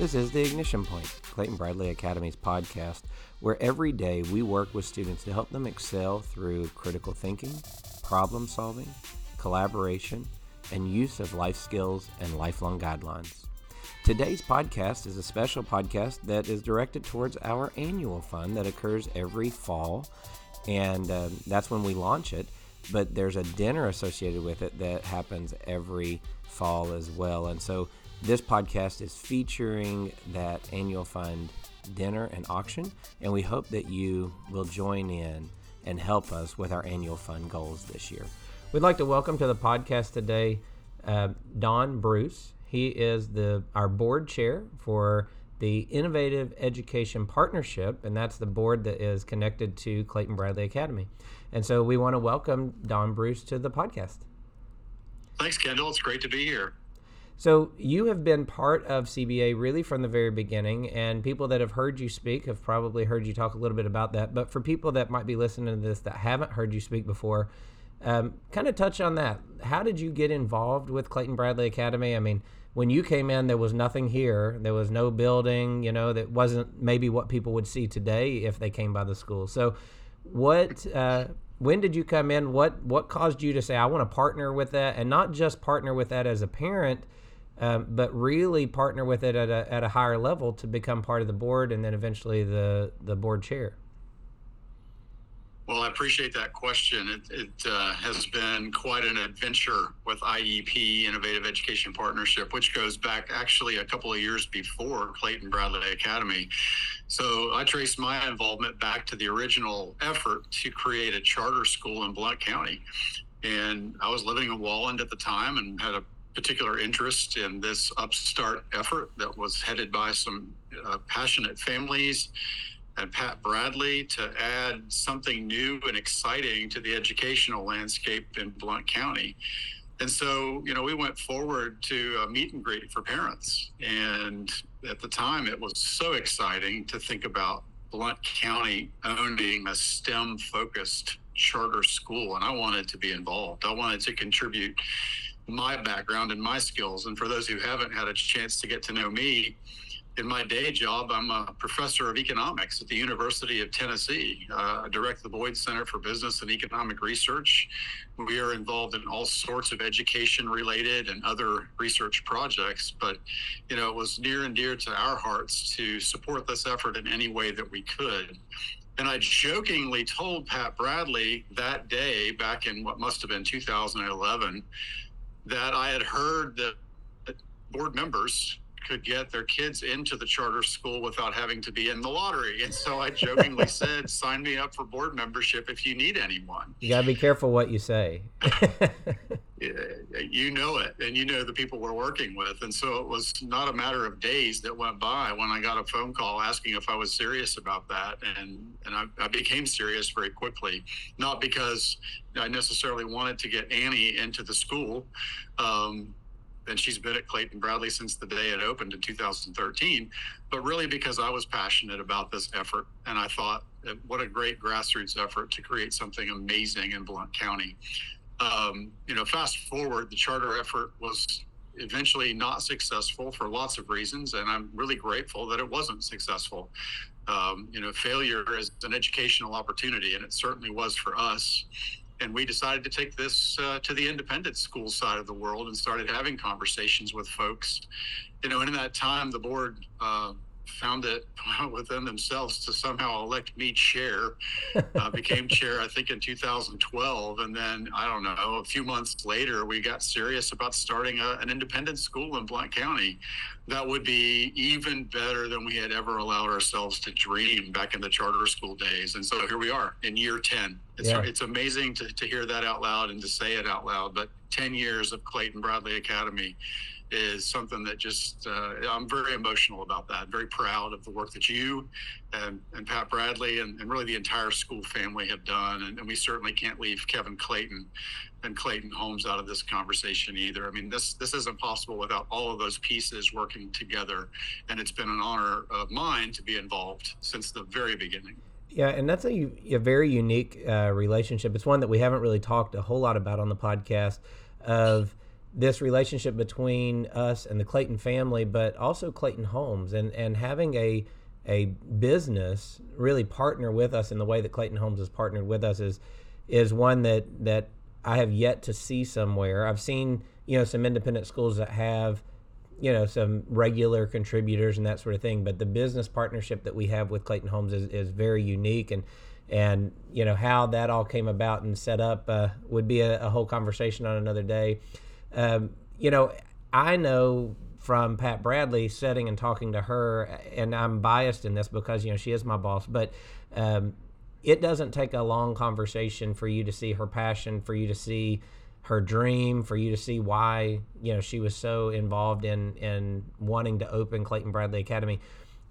This is the Ignition Point, Clayton Bradley Academy's podcast, where every day we work with students to help them excel through critical thinking, problem solving, collaboration, and use of life skills and lifelong guidelines. Today's podcast is a special podcast that is directed towards our annual fund that occurs every fall, and uh, that's when we launch it. But there's a dinner associated with it that happens every fall as well. And so this podcast is featuring that annual fund dinner and auction, and we hope that you will join in and help us with our annual fund goals this year. We'd like to welcome to the podcast today uh, Don Bruce. He is the our board chair for the Innovative Education Partnership, and that's the board that is connected to Clayton Bradley Academy. And so we want to welcome Don Bruce to the podcast. Thanks, Kendall. It's great to be here. So you have been part of CBA really from the very beginning, and people that have heard you speak have probably heard you talk a little bit about that. But for people that might be listening to this that haven't heard you speak before, um, kind of touch on that. How did you get involved with Clayton Bradley Academy? I mean, when you came in, there was nothing here. There was no building, you know, that wasn't maybe what people would see today if they came by the school. So, what? Uh, when did you come in? What what caused you to say I want to partner with that, and not just partner with that as a parent? Um, but really partner with it at a, at a higher level to become part of the board and then eventually the, the board chair? Well, I appreciate that question. It, it uh, has been quite an adventure with IEP, Innovative Education Partnership, which goes back actually a couple of years before Clayton Bradley Academy. So I trace my involvement back to the original effort to create a charter school in Blount County. And I was living in Walland at the time and had a particular interest in this upstart effort that was headed by some uh, passionate families and Pat Bradley to add something new and exciting to the educational landscape in Blount County. And so, you know, we went forward to a meet and greet for parents. And at the time, it was so exciting to think about Blount County owning a STEM focused charter school. And I wanted to be involved, I wanted to contribute my background and my skills. And for those who haven't had a chance to get to know me, in my day job, I'm a professor of economics at the University of Tennessee. Uh, I direct the Boyd Center for Business and Economic Research. We are involved in all sorts of education related and other research projects, but you know, it was near and dear to our hearts to support this effort in any way that we could. And I jokingly told Pat Bradley that day, back in what must have been 2011, that I had heard that board members could get their kids into the charter school without having to be in the lottery. And so I jokingly said, sign me up for board membership if you need anyone. You got to be careful what you say. you know it, and you know the people we're working with. And so it was not a matter of days that went by when I got a phone call asking if I was serious about that. And, and I, I became serious very quickly, not because I necessarily wanted to get Annie into the school. Um, and she's been at Clayton Bradley since the day it opened in 2013, but really because I was passionate about this effort. And I thought, what a great grassroots effort to create something amazing in Blount County. Um, you know, fast forward, the charter effort was eventually not successful for lots of reasons, and I'm really grateful that it wasn't successful. Um, you know, failure is an educational opportunity, and it certainly was for us and we decided to take this uh, to the independent school side of the world and started having conversations with folks. You know, and in that time, the board uh, found it within themselves to somehow elect me chair. Uh, became chair, I think, in 2012, and then I don't know. A few months later, we got serious about starting a, an independent school in Blount County. That would be even better than we had ever allowed ourselves to dream back in the charter school days. And so here we are in year 10. It's, yeah. it's amazing to, to hear that out loud and to say it out loud. But 10 years of Clayton Bradley Academy is something that just uh, I'm very emotional about that. Very proud of the work that you and, and Pat Bradley and, and really the entire school family have done. And, and, we certainly can't leave Kevin Clayton and Clayton Homes out of this conversation either. I mean, this this isn't possible without all of those pieces working together. And it's been an honor of mine to be involved since the very beginning. Yeah, and that's a, a very unique uh, relationship. It's one that we haven't really talked a whole lot about on the podcast. Of this relationship between us and the Clayton family, but also Clayton Homes, and and having a a business really partner with us in the way that Clayton Homes has partnered with us is is one that that I have yet to see somewhere. I've seen you know some independent schools that have you know some regular contributors and that sort of thing, but the business partnership that we have with Clayton Homes is, is very unique and and you know how that all came about and set up uh, would be a, a, whole conversation on another day. Um, you know, I know from Pat Bradley sitting and talking to her, and I'm biased in this because you know she is my boss, but um, it doesn't take a long conversation for you to see her passion, for you to see her dream, for you to see why you know she was so involved in in wanting to open Clayton Bradley Academy.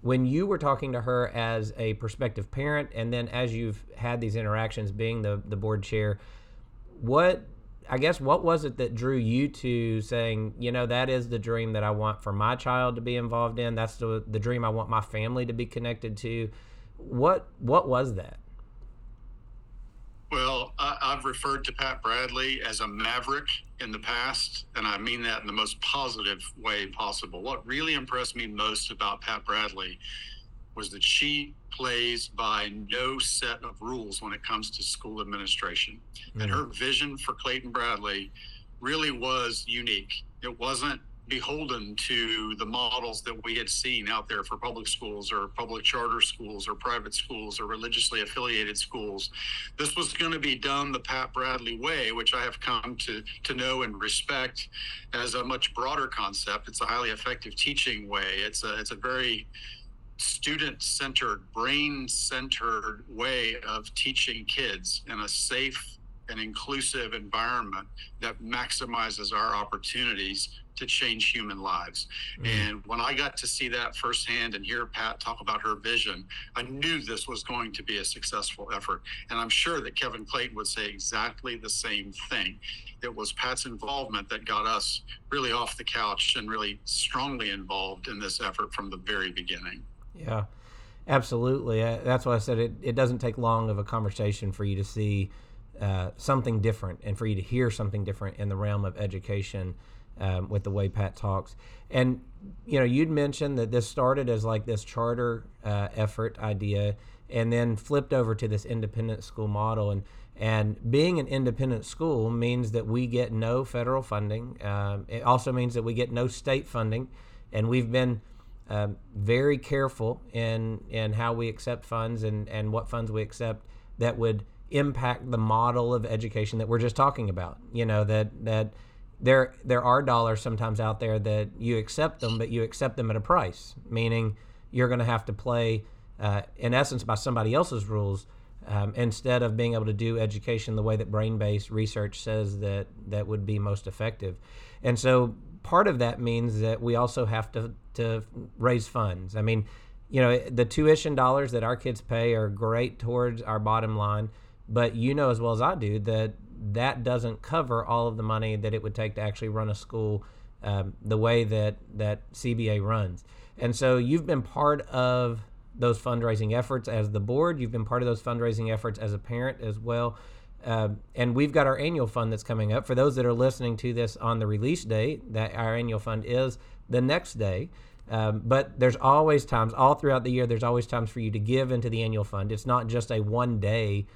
When you were talking to her as a prospective parent, and then as you've had these interactions, being the the board chair, what I guess what was it that drew you to saying, you know, that is the dream that I want for my child to be involved in. That's the the dream I want my family to be connected to. What what was that? Well, I, have referred to Pat Bradley as a maverick in the past, and I mean that in the most positive way possible. What really impressed me most about Pat Bradley was that she plays by no set of rules when it comes to school administration. Mm-hmm. And her vision for Clayton Bradley really was unique. It wasn't beholden to the models that we had seen out there for public schools or public charter schools or private schools or religiously affiliated schools. This was going to be done the Pat Bradley way, which I have come to, to know and respect as a much broader concept. It's a highly effective teaching way. It's a it's a very student centered, brain centered way of teaching kids in a safe and inclusive environment that maximizes our opportunities to change human lives. Mm-hmm. And when I got to see that firsthand and hear Pat talk about her vision, I knew this was going to be a successful effort. And I'm sure that Kevin Clayton would say exactly the same thing. It was Pat's involvement that got us really off the couch and really strongly involved in this effort from the very beginning. Yeah, absolutely. Uh, that's why I said it, it doesn't take long of a conversation for you to see uh, something different and for you to hear something different in the realm of education um, with the way Pat talks. And, you know, you'd mentioned that this started as like this charter uh, effort idea and then flipped over to this independent school model. And, and being an independent school means that we get no federal funding. Um, it also means that we get no state funding. And we've been um, very careful in in how we accept funds and and what funds we accept that would impact the model of education that we're just talking about. You know that that there there are dollars sometimes out there that you accept them, but you accept them at a price, meaning you're going to have to play uh, in essence by somebody else's rules. Um, instead of being able to do education the way that brain-based research says that that would be most effective, and so part of that means that we also have to to raise funds. I mean, you know, the tuition dollars that our kids pay are great towards our bottom line, but you know as well as I do that that doesn't cover all of the money that it would take to actually run a school um, the way that that CBA runs. And so you've been part of those fundraising efforts as the board. You've been part of those fundraising efforts as a parent as well. Uh, and we've got our annual fund that's coming up. For those that are listening to this on the release date, that our annual fund is the next day. Um, but there's always times, all throughout the year, there's always times for you to give into the annual fund. It's not just a one day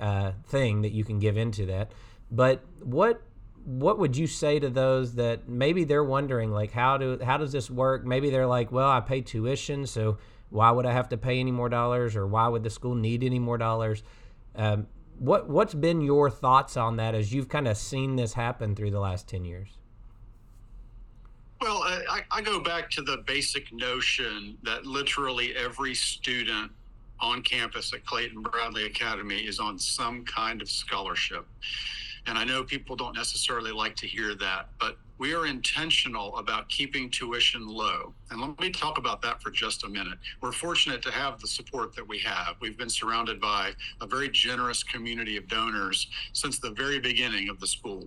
uh, thing that you can give into that. But what what would you say to those that maybe they're wondering like how do how does this work? Maybe they're like, well, I pay tuition, so why would I have to pay any more dollars, or why would the school need any more dollars? Um, what what's been your thoughts on that as you've kind of seen this happen through the last ten years? Well, I, I go back to the basic notion that literally every student on campus at Clayton Bradley Academy is on some kind of scholarship. And I know people don't necessarily like to hear that, but we are intentional about keeping tuition low. And let me talk about that for just a minute. We're fortunate to have the support that we have. We've been surrounded by a very generous community of donors since the very beginning of the school.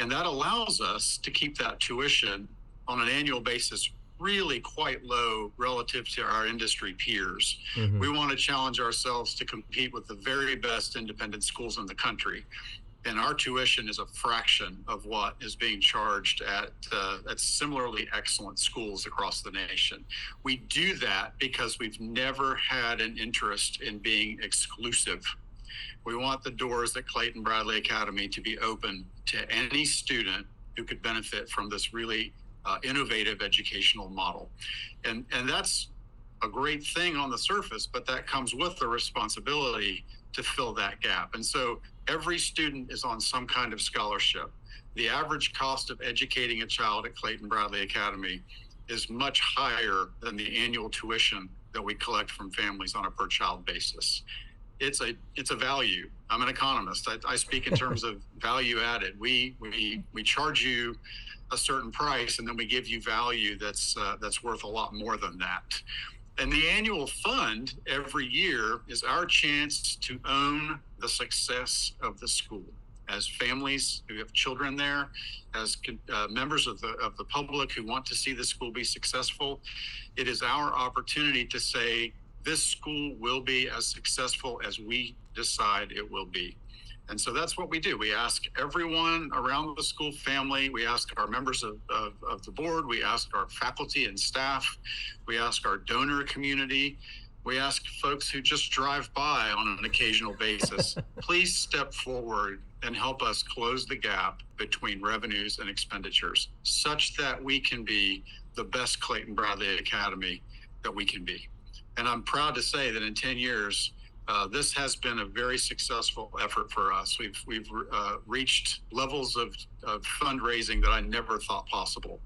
And that allows us to keep that tuition on an annual basis really quite low relative to our industry peers. Mm-hmm. We want to challenge ourselves to compete with the very best independent schools in the country and our tuition is a fraction of what is being charged at uh, at similarly excellent schools across the nation. We do that because we've never had an interest in being exclusive. We want the doors at Clayton Bradley Academy to be open to any student who could benefit from this really uh, innovative educational model, and and that's a great thing on the surface, but that comes with the responsibility to fill that gap. And so every student is on some kind of scholarship. The average cost of educating a child at Clayton Bradley Academy is much higher than the annual tuition that we collect from families on a per child basis. It's a it's a value. I'm an economist. I, I speak in terms of value added. We we we charge you a certain price, and then we give you value that's uh, that's worth a lot more than that. And the annual fund every year is our chance to own the success of the school. As families who have children there, as uh, members of the of the public who want to see the school be successful, it is our opportunity to say this school will be as successful as we decide it will be. And so that's what we do. We ask everyone around the school family, we ask our members of, of, of, the board, we ask our faculty and staff, we ask our donor community, we ask folks who just drive by on an occasional basis, please step forward and help us close the gap between revenues and expenditures such that we can be the best Clayton Bradley Academy that we can be. And I'm proud to say that in 10 years, uh, this has been a very successful effort for us. We've we've uh, reached levels of, of, fundraising that I never thought possible,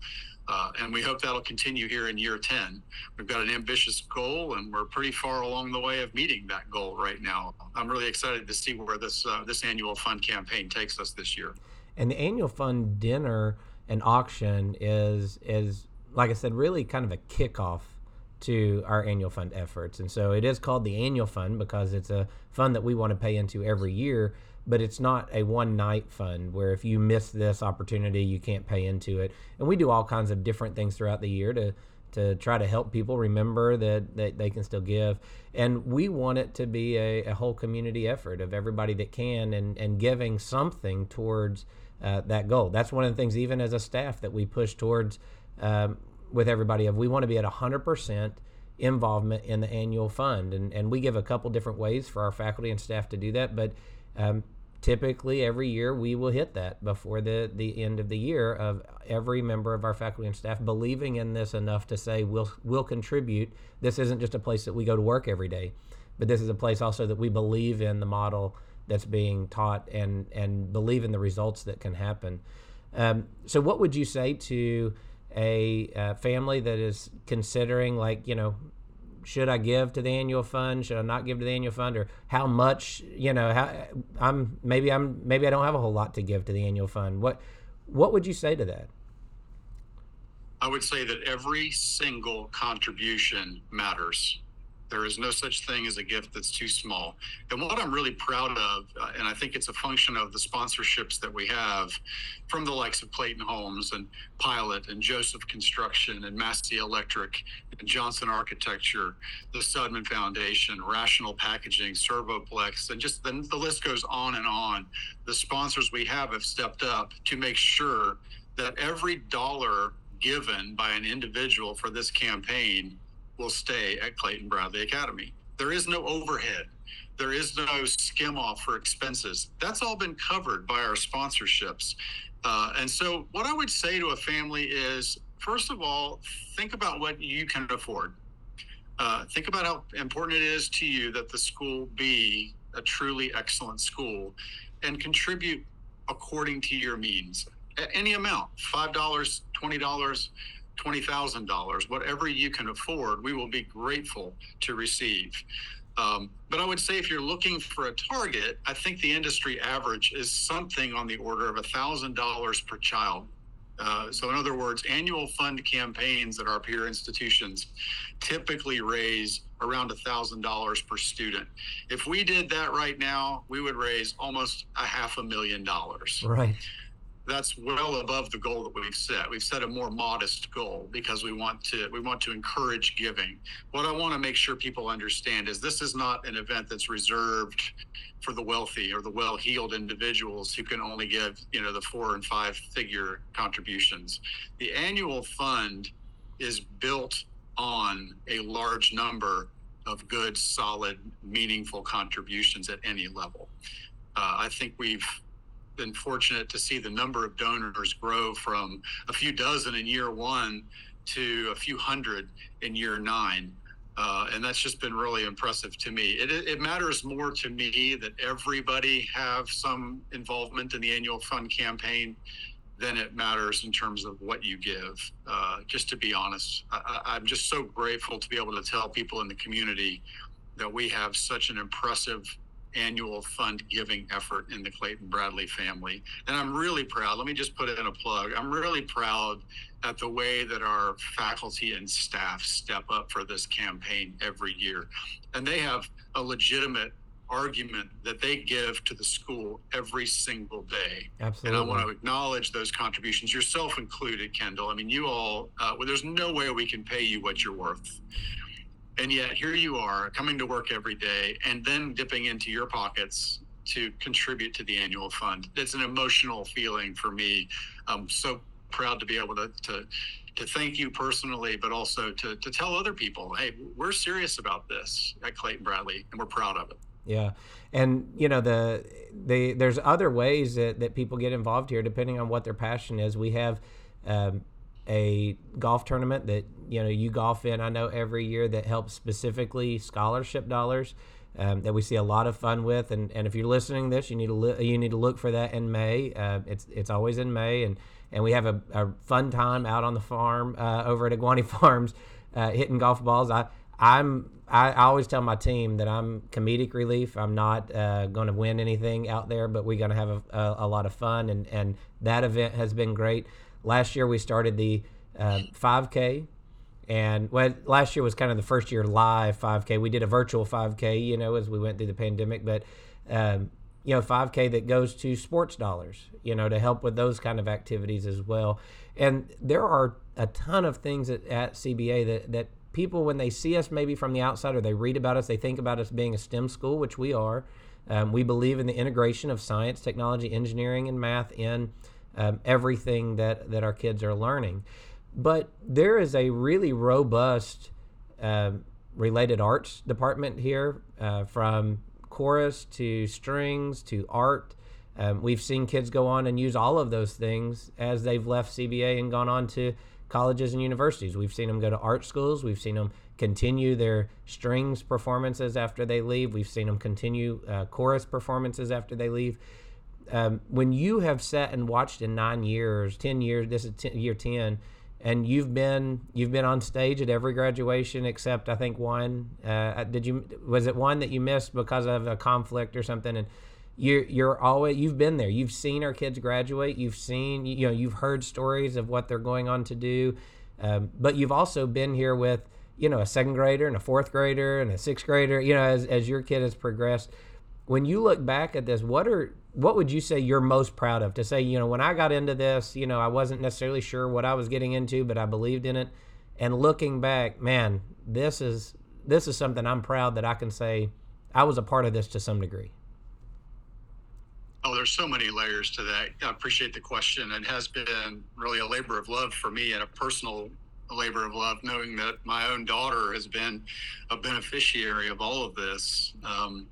uh, and we hope that'll continue here in year ten. We've got an ambitious goal, and we're pretty far along the way of meeting that goal right now. I'm really excited to see where this uh, this annual fund campaign takes us this year. And the annual fund dinner and auction is is like I said, really kind of a kickoff to our annual fund efforts. And so it is called the annual fund because it's a fund that we want to pay into every year, but it's not a one night fund where if you miss this opportunity, you can't pay into it. And we do all kinds of different things throughout the year to to try to help people remember that, that they can still give. And we want it to be a, a whole community effort of everybody that can and, and giving something towards uh, that goal. That's one of the things, even as a staff, that we push towards um, with everybody of we want to be at 100% involvement in the annual fund. And, and we give a couple different ways for our faculty and staff to do that but um, typically every year we will hit that before the, the end of the year of every member of our faculty and staff believing in this enough to say we'll, we'll contribute. This isn't just a place that we go to work every day but this is a place also that we believe in the model that's being taught and and believe in the results that can happen. Um, so what would you say to a uh, family that is considering like you know should I give to the annual fund? Should I not give to the annual fund? Or how much? You know, how I'm maybe I'm maybe I don't have a whole lot to give to the annual fund. What what would you say to that? I would say that every single contribution matters. There is no such thing as a gift that's too small. And what I'm really proud of, uh, and I think it's a function of the sponsorships that we have from the likes of Clayton Homes and Pilot and Joseph Construction and Massey Electric and Johnson Architecture, the Sudman Foundation, Rational Packaging, Servoplex, and just the, the list goes on and on. The sponsors we have have stepped up to make sure that every dollar given by an individual for this campaign will stay at Clayton Bradley Academy. There is no overhead. There is no skim off for expenses. That's all been covered by our sponsorships. Uh, and so, what I would say to a family is first of all, think about what you can afford. Uh, think about how important it is to you that the school be a truly excellent school and contribute according to your means. Any amount $5, $20, $20,000, whatever you can afford, we will be grateful to receive. Um, but I would say if you're looking for a target, I think the industry average is something on the order of $1,000 per child. Uh, so, in other words, annual fund campaigns at our peer institutions typically raise around $1,000 per student. If we did that right now, we would raise almost a half a million dollars. Right that's well above the goal that we've set. We've set a more modest goal because we want to we want to encourage giving. What I want to make sure people understand is this is not an event that's reserved for the wealthy or the well-heeled individuals who can only give, you know, the four and five figure contributions. The annual fund is built on a large number of good, solid, meaningful contributions at any level. Uh, I think we've been fortunate to see the number of donors grow from a few dozen in year one to a few hundred in year nine. Uh, and that's just been really impressive to me. It, it, matters more to me that everybody have some involvement in the annual fund campaign than it matters in terms of what you give. Uh, just to be honest, I, I'm just so grateful to be able to tell people in the community that we have such an impressive annual fund giving effort in the Clayton Bradley family. And I'm really proud. Let me just put in a plug. I'm really proud at the way that our faculty and staff step up for this campaign every year. And they have a legitimate argument that they give to the school every single day. Absolutely. And I want to acknowledge those contributions, yourself included, Kendall. I mean, you all, uh, well, there's no way we can pay you what you're worth. And yet here you are coming to work every day and then dipping into your pockets to contribute to the annual fund. It's an emotional feeling for me. I'm so proud to be able to, to to thank you personally, but also to, to tell other people, hey, we're serious about this at Clayton Bradley and we're proud of it. Yeah. And you know, the the there's other ways that, that people get involved here depending on what their passion is. We have um, a golf tournament that you know you golf in. I know every year that helps specifically scholarship dollars um, that we see a lot of fun with. And, and if you're listening to this, you need to li- you need to look for that in May. Uh, it's it's always in May, and and we have a, a fun time out on the farm uh, over at Egwani Farms, uh, hitting golf balls. I I'm I, I, always tell my team that I'm comedic relief. I'm not uh, going to win anything out there, but we're going to have a, a, a, lot of fun, and and that event has been great. Last year we started the uh, 5K, and well, last year was kind of the first year live 5K. We did a virtual 5K, you know, as we went through the pandemic, but um, you know, 5K that goes to sports dollars, you know, to help with those kind of activities as well. And there are a ton of things at, at CBA that that people when they see us maybe from the outside or they read about us, they think about us being a STEM school, which we are. Um, we believe in the integration of science, technology, engineering, and math in um, everything that, that our kids are learning. But there is a really robust uh, related arts department here uh, from chorus to strings to art. Um, we've seen kids go on and use all of those things as they've left CBA and gone on to colleges and universities. We've seen them go to art schools. We've seen them continue their strings performances after they leave. We've seen them continue uh, chorus performances after they leave um, when you have sat and watched in nine years, ten years, this is ten, year ten, and you've been you've been on stage at every graduation except I think one. Uh, did you was it one that you missed because of a conflict or something? And you're you're always you've been there. You've seen our kids graduate. You've seen you know you've heard stories of what they're going on to do, um, but you've also been here with you know a second grader and a fourth grader and a sixth grader. You know as as your kid has progressed. When you look back at this, what are what would you say you're most proud of to say you know when i got into this you know i wasn't necessarily sure what i was getting into but i believed in it and looking back man this is this is something i'm proud that i can say i was a part of this to some degree oh there's so many layers to that. I appreciate the question. It has been really a labor of love for me and a personal labor of love knowing that my own daughter has been a beneficiary of all of this. Um,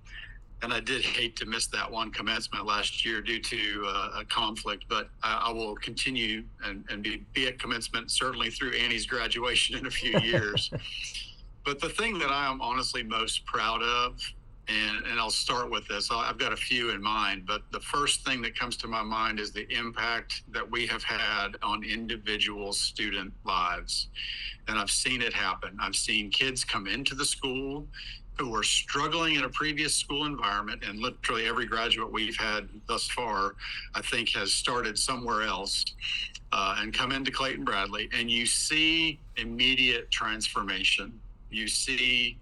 and I did hate to miss that one commencement last year due to uh, a conflict, but I, I will continue and, and be, be, at commencement certainly through Annie's graduation in a few years. but the thing that I am honestly most proud of, and, and I'll start with this, I've got a few in mind, but the first thing that comes to my mind is the impact that we have had on individual student lives. And I've seen it happen. I've seen kids come into the school who were struggling in a previous school environment, and literally every graduate we've had thus far, I think, has started somewhere else uh, and come into Clayton Bradley, and you see immediate transformation. You see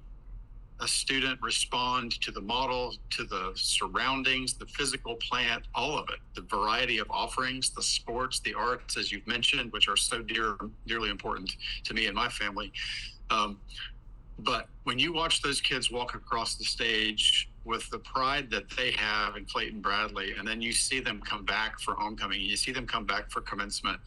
a student respond to the model, to the surroundings, the physical plant, all of it, the variety of offerings, the sports, the arts, as you've mentioned, which are so dear, dearly important to me and my family. Um, but when you watch those kids walk across the stage with the pride that they have in Clayton Bradley, and then you see them come back for homecoming, you see them come back for commencement,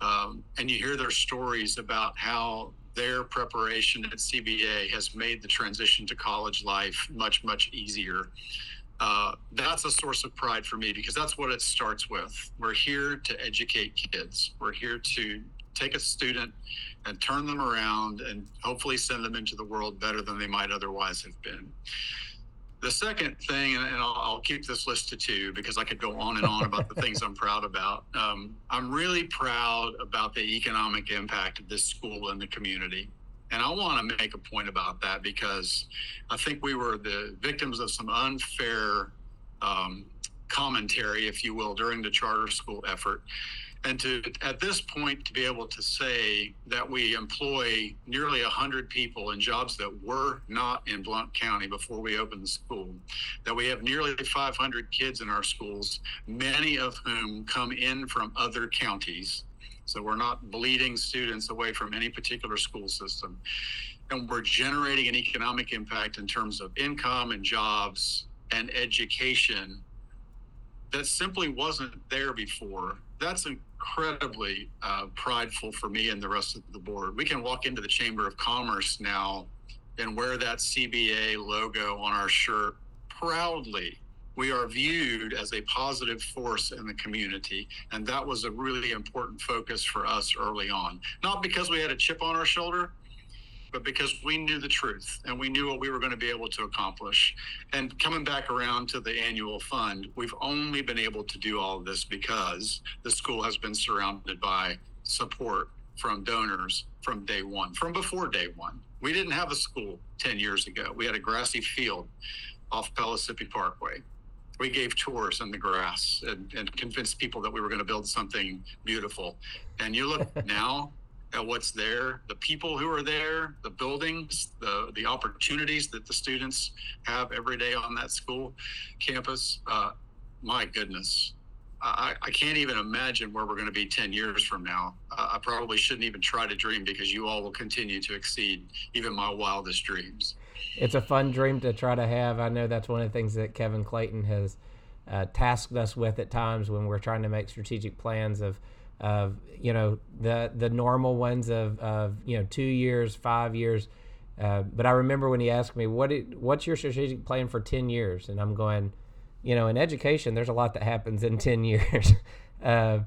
um, and you hear their stories about how their preparation at CBA has made the transition to college life much, much easier. Uh, that's a source of pride for me because that's what it starts with. We're here to educate kids. We're here to take a student and turn them around and hopefully send them into the world better than they might otherwise have been. The second thing, and I'll, I'll, keep this list to two because I could go on and on about the things I'm proud about. Um, I'm really proud about the economic impact of this school in the community. And I want to make a point about that because I think we were the victims of some unfair um, commentary, if you will, during the charter school effort and to at this point to be able to say that we employ nearly 100 people in jobs that were not in blount county before we opened the school that we have nearly 500 kids in our schools many of whom come in from other counties. So we're not bleeding students away from any particular school system. And we're generating an economic impact in terms of income and jobs and education that simply wasn't there before. That's incredibly uh, prideful for me and the rest of the board. We can walk into the Chamber of Commerce now and wear that CBA logo on our shirt proudly. We are viewed as a positive force in the community. And that was a really important focus for us early on. Not because we had a chip on our shoulder, but because we knew the truth and we knew what we were going to be able to accomplish. And coming back around to the annual fund, we've only been able to do all of this because the school has been surrounded by support from donors from day one, from before day one. We didn't have a school 10 years ago. We had a grassy field off Pellissippi Parkway. We gave tours in the grass and, and convinced people that we were going to build something beautiful. And you look now, at what's there, the people who are there, the buildings, the the opportunities that the students have every day on that school campus. Uh, my goodness, I, I, can't even imagine where we're going to be 10 years from now. Uh, I probably shouldn't even try to dream because you all will continue to exceed even my wildest dreams. It's a fun dream to try to have. I know that's one of the things that Kevin Clayton has uh, tasked us with at times when we're trying to make strategic plans of of you know the the normal ones of, of you know two years, five years. Uh, but I remember when he asked me, "What it, what's your strategic plan for ten years?" And I'm going, you know, in education, there's a lot that happens in ten years, uh,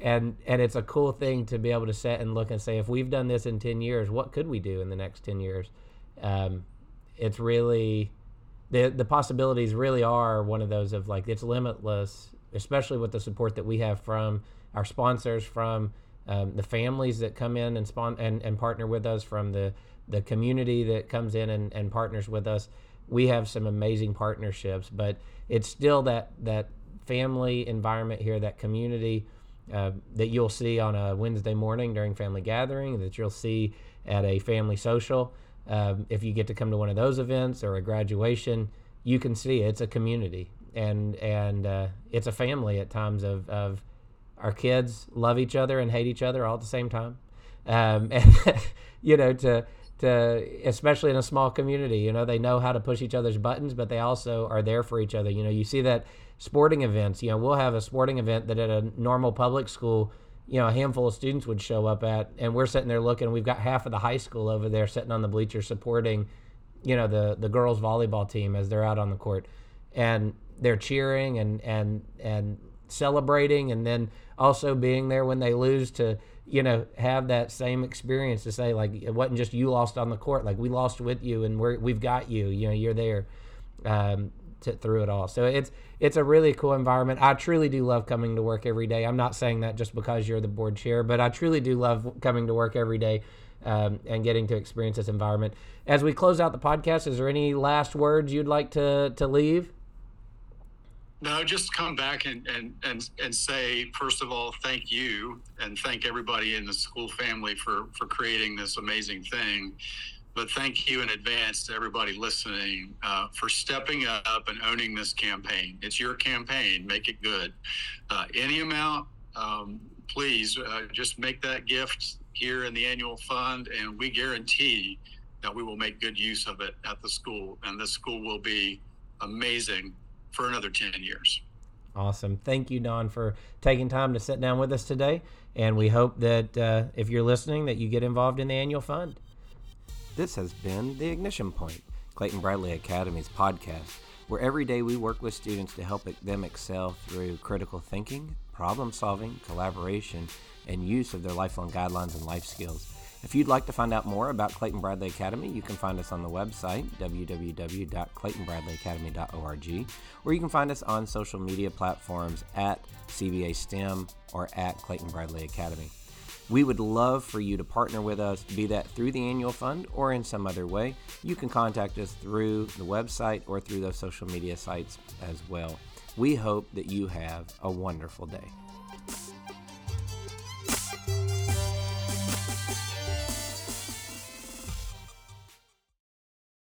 and and it's a cool thing to be able to set and look and say, if we've done this in ten years, what could we do in the next ten years? Um, it's really the the possibilities really are one of those of like it's limitless, especially with the support that we have from our sponsors, from um, the families that come in and, spon- and and partner with us, from the the community that comes in and, and partners with us. We have some amazing partnerships, but it's still that that family environment here, that community uh, that you'll see on a Wednesday morning during family gathering, that you'll see at a family social. Um, if you get to come to one of those events or a graduation, you can see it's a community and and uh, it's a family at times of, of our kids love each other and hate each other all at the same time. Um, and, you know, to to especially in a small community, you know, they know how to push each other's buttons, but they also are there for each other. You know, you see that sporting events. You know, we'll have a sporting event that at a normal public school, you know, a handful of students would show up at, and we're sitting there looking. We've got half of the high school over there sitting on the bleachers supporting, you know, the the girls volleyball team as they're out on the court, and they're cheering and and and celebrating and then also being there when they lose to you know have that same experience to say like it wasn't just you lost on the court like we lost with you and we're we've got you you know you're there um, to, through it all. So it's it's a really cool environment. I truly do love coming to work every day. I'm not saying that just because you're the board chair but i truly do love coming to work every day um, and getting to experience this environment. As we close out the podcast is there any last words you'd like to to leave no, just come back and, and, and, and say, first of all, thank you and thank everybody in the school family for, for creating this amazing thing. but thank you in advance to everybody listening uh, for stepping up and owning this campaign. It's your campaign. Make it good. Uh, any amount, um, please uh, just make that gift here in the annual fund, and we guarantee that we will make good use of it at the school, and the school will be amazing for another 10 years. Awesome. Thank you, Don, for taking time to sit down with us today. And we hope that uh, if you're listening, that you get involved in the annual fund. This has been The Ignition Point, Clayton Bradley Academy's podcast, where every day we work with students to help them excel through critical thinking, problem solving, collaboration, and use of their lifelong guidelines and life skills. If you'd like to find out more about Clayton Bradley Academy, you can find us on the website, www.claytonbradleyacademy.org, or you can find us on social media platforms at CBA STEM or at Clayton Bradley Academy. We would love for you to partner with us, be that through the annual fund or in some other way. You can contact us through the website or through those social media sites as well. We hope that you have a wonderful day.